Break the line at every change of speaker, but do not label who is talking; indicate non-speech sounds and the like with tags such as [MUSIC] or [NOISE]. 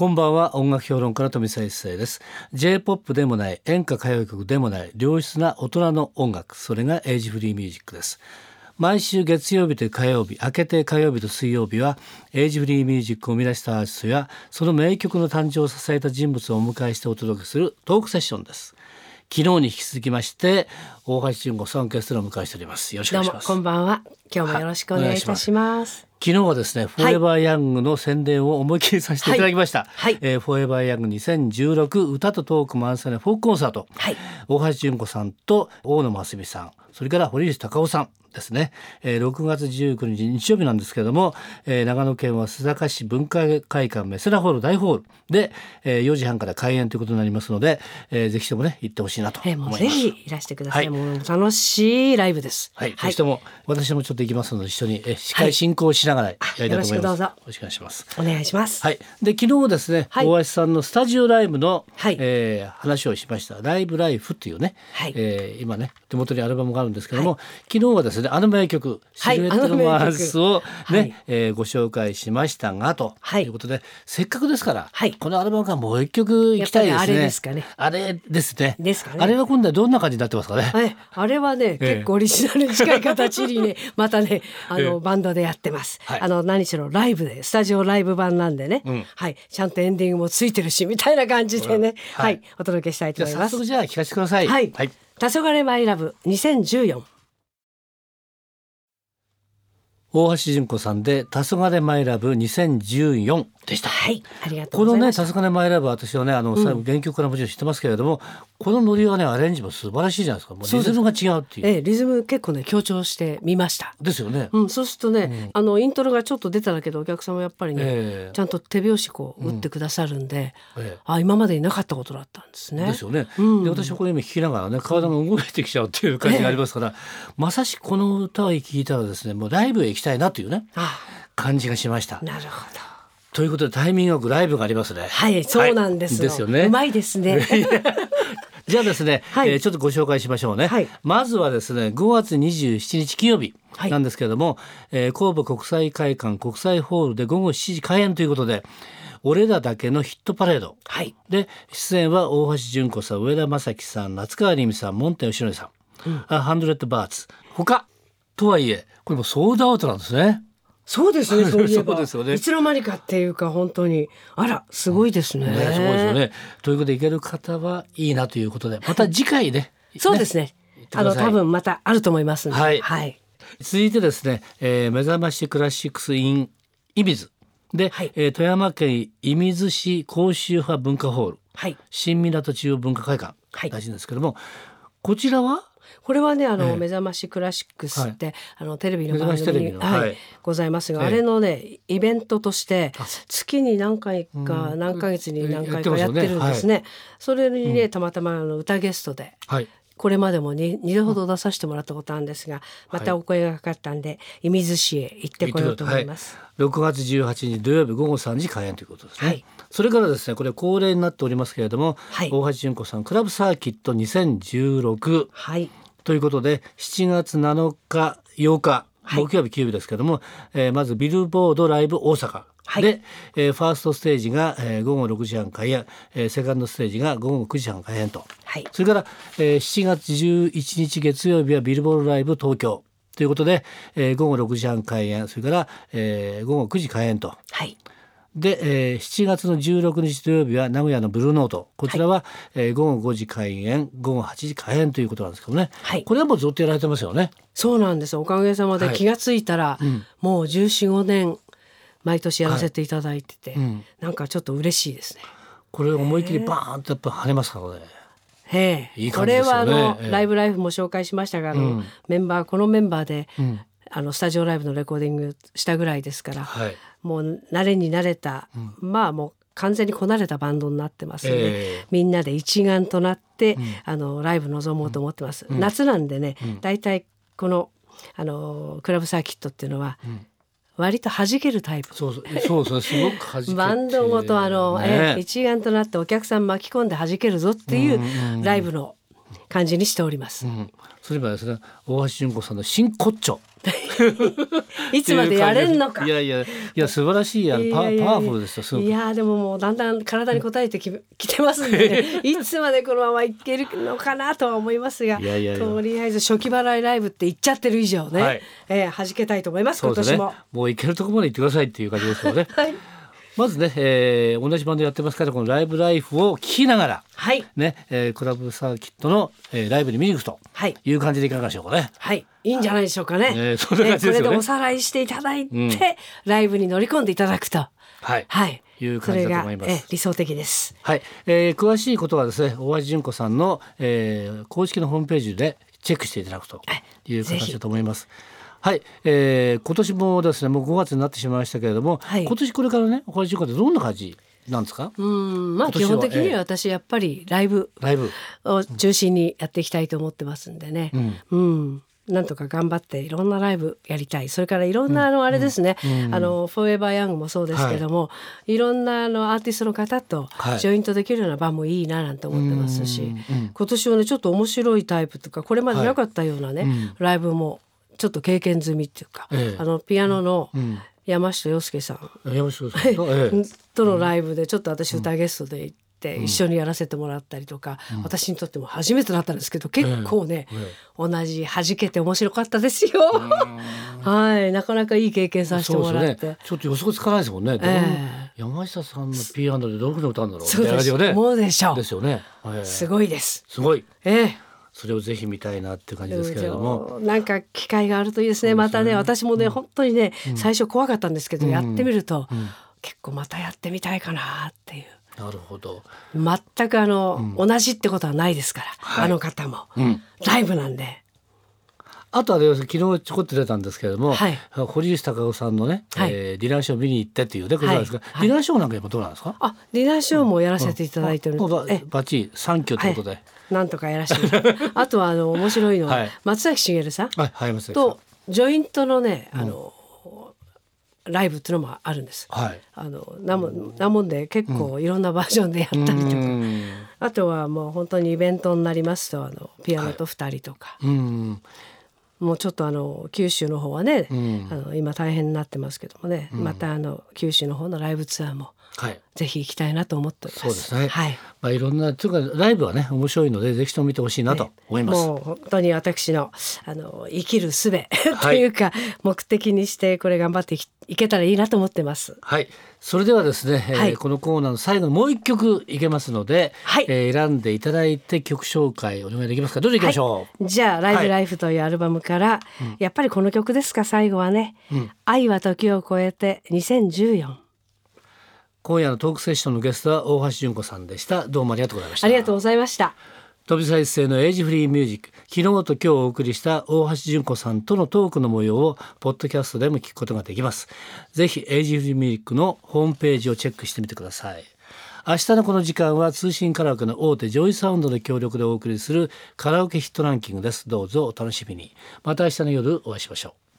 こんばんは。音楽評論家の富澤一世です。J-POP でもない演歌歌謡曲でもない良質な大人の音楽それがエイジフリーミュージックです。毎週月曜日と火曜日明けて火曜日と水曜日はエイジフリーミュージックを生み出したアーティストやその名曲の誕生を支えた人物をお迎えしてお届けするトークセッションです。昨日に引き続きまして大橋純子さんゲストを迎えしております。よろしくお願いします。
こんばんは。今日もよろしくお願いいたします。
昨日はですね、フォーエバーヤングの宣伝を思い切りさせていただきました。
はいはい、
えー、フォーエバーヤング2016歌とトーク満載のフォークコンサート。
はい、
大橋純子さんと大野真澄さん、それから堀内孝雄さん。ですね、えー、6月19日日曜日なんですけれども、えー、長野県は須坂市文化会館メセラホール大ホールで、えー、4時半から開演ということになりますので、えー、ぜひともね行ってほしいなと思います、
えー、ぜひいらしてください、はい、もう楽しいライブです。
はい、はい、ぜひとも私もちょっと行きますので一緒に、えー、司会進行しながらやりたいと思います、はい、よろしくお願いします。
お願いします。
はい。で昨日ですね、はい、大橋さんのスタジオライブの、はい。えー、話をしました。ライブライフっていうね、はい。えー、今ね手元にアルバムがあるんですけども、昨日はですねあの名曲シルエットのマースをね、はい、えー、ご紹介しましたがと、はい、いうことでせっかくですから、はい、このアルバムからもう一曲いきたいですね。あ
れですかね。
あれですね。
ですかね。
あれは今度はどんな感じになってますかね？
はい、あれはね、結構オリジナルに近い形にね [LAUGHS] またねあの、バンドでやってます。あの何しろライブでスタジオライブ版なんでね、うん、はいちゃんとエンディングもついてるしみたいな感じでね、はい、お届けしたいと思います。
早速じゃあ聞かせてください。
はい。はい、黄昏マイラブ2014。
大橋純子さんで「黄昏マイラブ2014」でした。
はい、ありがと
うこのね「黄昏マイラブ」私はねあの、うん、原曲からもちろん知ってますけれどもこのノリはねアレンジも素晴らしいじゃないですか。もうリズムが違うっていう。
ええ、リズム結構ね強調してみました。
ですよね、
うん、そうするとね、うん、あのイントロがちょっと出ただけどお客様やっぱりね、えー、ちゃんと手拍子こう打ってくださるんで、うん。えー、あ今までになかったことだったんですね。
ですよね、うん、で私はこれ今聞きながらね体が動いてきちゃうっていう感じがありますから、えー、まさしくこの歌を聴いたらですねもうライブへ行きたいなというね感じがしました。
なるほど
ということでタイミングよくライブがありますね。
はい、そうなんです、はい、
ですよね。
うまいですね。
じゃあですね、[LAUGHS] はい、えー、ちょっとご紹介しましょうね、はい、まずはですね5月27日金曜日なんですけれども、はい、えー、神戸国際会館国際ホールで午後7時開演ということで俺らだけのヒットパレード、
はい、
で出演は大橋純子さん上田正樹さん夏川りみさん門田義則さん、うん、ハンドレッドバーツ。他とはいえこれもソードアウトなんですね。
そうです [LAUGHS] ね。そういえば。
そうですよね。
いつの間にかっていうか本当にあらすごいですね。ね
すごいですよね。ということで行ける方はいいなということで [LAUGHS] また次回ね。
そうですね。あの多分またあると思います
はい。
はい。
続いてですね、えー、目覚ましクラシックス in イミズで、はい、えー、富山県射水市甲州派文化ホール、はい、新港中央文化会館らしいんですけども、こちらは
これはねあの、目覚ましクラシックスって、あのテレビの番組はい、ございますが、あれのねイベントとして月に何回か、何ヶ月に何回かやってるんですね。それにねたまたまあの歌ゲストで、これまでも 2, 2度ほど出させてもらったことあるんですが、またお声がかかったんで射水市へ行ってこようと思います。
はい、6月18日土曜日午後3時開演ということですね。はい、それからですねこれ恒例になっておりますけれども、はい、大橋純子さんクラブサーキット2016、はい、ということで7月7日8日木曜日休日ですけども、はい、えー、まずビルボードライブ大阪。はい、で、えー、ファーストステージが、えー、午後6時半開演、えー、セカンドステージが午後9時半開演と、はい、それから、えー、7月11日月曜日はビルボードライブ東京。ということで、えー、午後6時半開演。それから、えー、午後9時開演と、はい、で、えー、7月の16日土曜日は名古屋のブルーノート。こちらは、はい、えー、午後5時開演午後8時開演ということなんですけどね、はい、これはもうずっとやられてますよね。
そうなんです。おかげさまで気が付いたら、はいうん、もう1415年毎年やらせていただいてて、はい。うん、なんかちょっと嬉しいですね。
これ思い切りバーンとやっぱ跳ねますからね。
へえ、いいこれはあの、ライブライフも紹介しましたが、あの、うん、メンバーこのメンバーで、うん、あのスタジオライブのレコーディングしたぐらいですから、はい、もう慣れに慣れた、うん、まあもう完全にこなれたバンドになってますので、えー、みんなで一丸となって、うん、あのライブ臨もうと思ってます。うん、夏なんでね、だいたいこのあのクラブサーキットっていうのは、割と弾けるタイプ。
そうそうそうすごく弾け
バンドごとあの、ね、え一丸となってお客さん巻き込んで弾けるぞっていうライブの感じにしております。うん、
それはですね大橋純子さんの真骨頂 [LAUGHS]
いつまでやれんのか。
いやいやいや素晴らしいやパパワフルですよ。
いやでももうだんだん体に応えてき [LAUGHS] きてますんで、ね、[LAUGHS] いつまでこのままいけるのかなとは思いますが、とりあえず初期払いライブって言っちゃってる以上ね、はい、えー、弾けたいと思います、今年も。
もういけるところまで行ってくださいっていう感じですよね。はいまずね、えー、同じバンドやってますからこのライブライフを聴きながら、はいねえー、クラブサーキットの、えー、ライブに見に行くという感じでいかがでしょうかね。
はいいいんじゃないでしょうかね。
えー、そんな感じです
ね、これでおさらいしていただいて、うん、ライブに乗り込んでいただくと。はい。はい。いう感じだと思います。理想的です。
はい、えー、詳しいことはですね、大橋純子さんの、えー、公式のホームページでチェックしていただくという形だと思います。はい、えー、今年もですねもう5月になってしまいましたけれども、はい、今年これからねお話しってどんな感じなんですか？
うんまあ基本的には私やっぱりライブを中心にやっていきたいと思ってますんでね、うん、うん。なんとか頑張っていろんなライブやりたい。それからいろんなあのあれですね、うんうん、あのフォーエバーヤングもそうですけども、はい、いろんなあのアーティストの方とジョイントできるような場もいいななんて思ってますし、はい、今年はねちょっと面白いタイプとかこれまでなかったようなね、はい、ライブもちょっと経験済みっていうか、ええ、あのピアノの山下洋介さん、
山下さん。
とのライブでちょっと私歌ゲストで行って。一緒にやらせてもらったりとか、うん、私にとっても初めてだったんですけど結構ね、ええ、同じ弾けて面白かったですよ。はい。なかなかいい経験させてもらって、
ね、ちょっと予測つかないですもんね、えー、山下さんのピアノでどういうふうに歌うんだろう。
そうです。ね。もうでしょう。
ですよね、
すごいです。
すごい。ええそれをぜひ見たいなっていう感じですけれども。
なんか機会があるといいですね、ね、またね私もね、うん、本当にね、うん、最初怖かったんですけど、やってみると、結構またやってみたいかなっていう。
なるほど。
全くあの、同じってことはないですから、はい、あの方も、ライブなんで。
あとは、ね、昨日ちょこっと出たんですけれども、はい、堀内孝雄さんのね、はい、えー、ディナーショー見に行ってっていうねことなんですが、はい、ディナーショーなんか今どうなんですか？
あディナーショーもやらせていただいてる、うん、
バッチリ3挙ということで、
なんとかやらせて [LAUGHS] あとはあの面白いのは、松崎しげるさんとジョイントのねあの、ライブっていうのもあるんです。はい、あのなもなもんで結構いろんなバージョンでやったりとか、うん、あとはもう本当にイベントになりますとあのピアノと2人とか、はい、うんもうちょっとあの九州の方はね、うん、あの今大変になってますけどもね、うん、またあの九州の方のライブツアーもはい、ぜひ行きたいなと思っております。そうですね。
はい。まあいろんなというかライブはね面白いのでぜひとも見てほしいなと思います。
もう本当に私のあの生きる術というか、はい、目的にしてこれ頑張っていけたらいいなと思ってます。
はい。それではですね、はい、えー、このコーナーの最後にもう一曲いけますので、はい、えー、選んでいただいて曲紹介お願いできますか。どうぞいきましょ
う。はい、じゃあライブライフというアルバムから、やっぱりこの曲ですか？最後はね、うん、愛は時を超えて2014。
今夜のトークセッションのゲストは大橋純子さんでした。どうもありがとうございました。
ありがとうございました。
飛び再生のエイジフリーミュージック。昨日と今日お送りした大橋純子さんとのトークの模様をポッドキャストでも聞くことができます。ぜひエイジフリーミュージックのホームページをチェックしてみてください明日のこの時間は通信カラオケの大手ジョイサウンドの協力でお送りするカラオケヒットランキングです。どうぞお楽しみに。また明日の夜お会いしましょう。